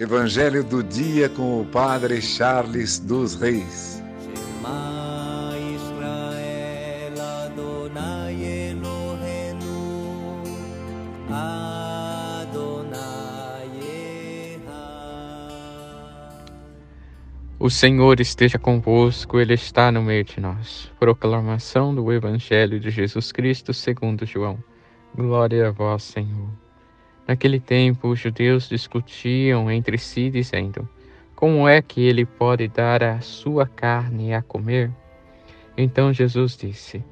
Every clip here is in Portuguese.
Evangelho do dia com o Padre Charles dos Reis. O Senhor esteja convosco, Ele está no meio de nós. Proclamação do Evangelho de Jesus Cristo segundo João. Glória a vós, Senhor. Naquele tempo, os judeus discutiam entre si, dizendo: Como é que ele pode dar a sua carne a comer? Então Jesus disse: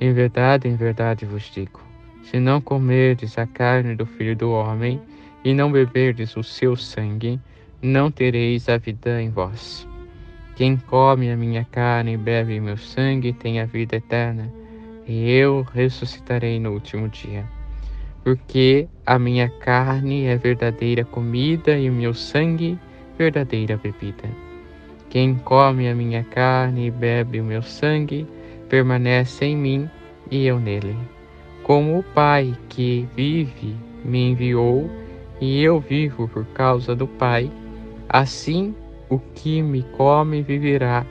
Em verdade, em verdade vos digo: se não comerdes a carne do Filho do Homem e não beberdes o seu sangue, não tereis a vida em vós. Quem come a minha carne e bebe meu sangue tem a vida eterna, e eu ressuscitarei no último dia porque a minha carne é verdadeira comida e o meu sangue verdadeira bebida. Quem come a minha carne e bebe o meu sangue permanece em mim e eu nele. Como o Pai que vive me enviou e eu vivo por causa do Pai, assim o que me come viverá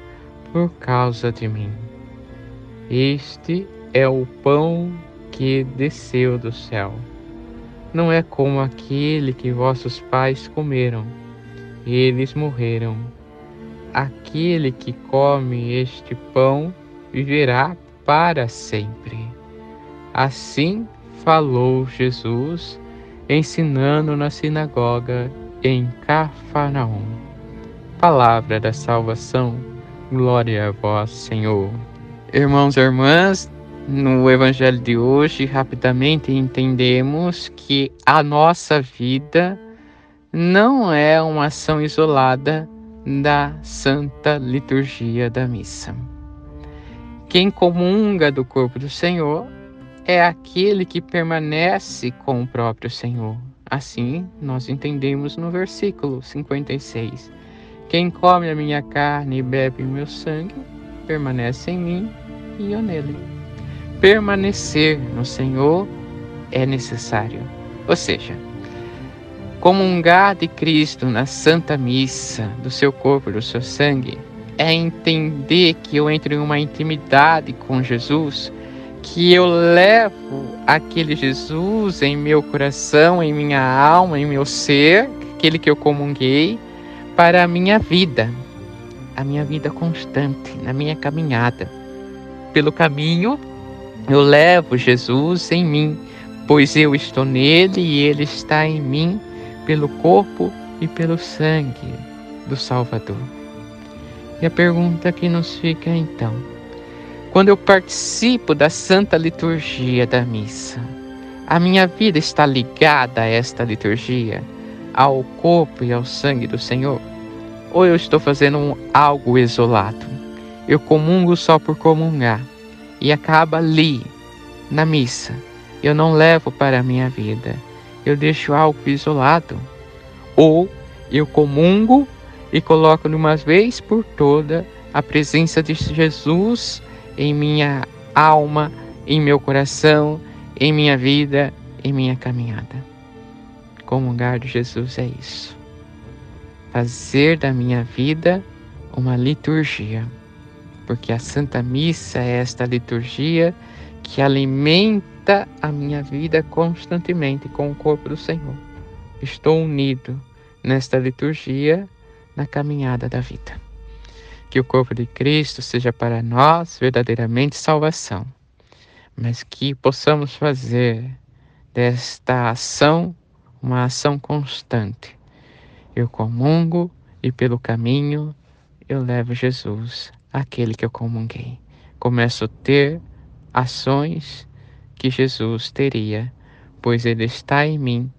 por causa de mim. Este é o pão que desceu do céu. Não é como aquele que vossos pais comeram, eles morreram. Aquele que come este pão viverá para sempre. Assim falou Jesus, ensinando na sinagoga em Cafarnaum. Palavra da salvação, glória a vós, Senhor. Irmãos e irmãs, no Evangelho de hoje, rapidamente entendemos que a nossa vida não é uma ação isolada da Santa Liturgia da Missa. Quem comunga do corpo do Senhor é aquele que permanece com o próprio Senhor. Assim, nós entendemos no versículo 56. Quem come a minha carne e bebe o meu sangue, permanece em mim e eu nele permanecer no Senhor é necessário. Ou seja, comungar de Cristo na Santa Missa, do seu corpo e do seu sangue, é entender que eu entro em uma intimidade com Jesus, que eu levo aquele Jesus em meu coração, em minha alma, em meu ser, aquele que eu comunguei, para a minha vida, a minha vida constante, na minha caminhada. Pelo caminho eu levo Jesus em mim, pois eu estou nele e ele está em mim pelo corpo e pelo sangue do Salvador. E a pergunta que nos fica então: quando eu participo da santa liturgia da missa, a minha vida está ligada a esta liturgia, ao corpo e ao sangue do Senhor? Ou eu estou fazendo algo isolado? Eu comungo só por comungar e acaba ali, na missa. Eu não levo para a minha vida, eu deixo algo isolado. Ou eu comungo e coloco de uma vez por toda a presença de Jesus em minha alma, em meu coração, em minha vida, em minha caminhada. Comungar de Jesus é isso. Fazer da minha vida uma liturgia porque a Santa Missa é esta liturgia que alimenta a minha vida constantemente com o corpo do Senhor. Estou unido nesta liturgia na caminhada da vida. Que o corpo de Cristo seja para nós verdadeiramente salvação, mas que possamos fazer desta ação uma ação constante. Eu comungo e pelo caminho eu levo Jesus aquele que eu comunguei. Começo a ter ações que Jesus teria, pois Ele está em mim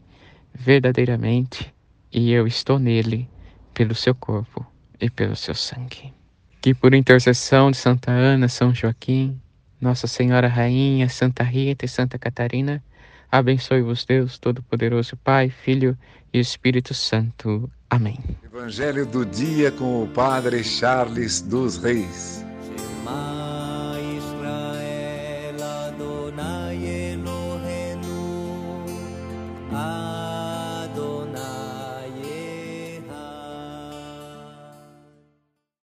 verdadeiramente e eu estou nele pelo seu corpo e pelo seu sangue. Que por intercessão de Santa Ana, São Joaquim, Nossa Senhora Rainha, Santa Rita e Santa Catarina, abençoe-vos Deus Todo-Poderoso, Pai, Filho e Espírito Santo. Amém. Evangelho do dia com o Padre Charles dos Reis.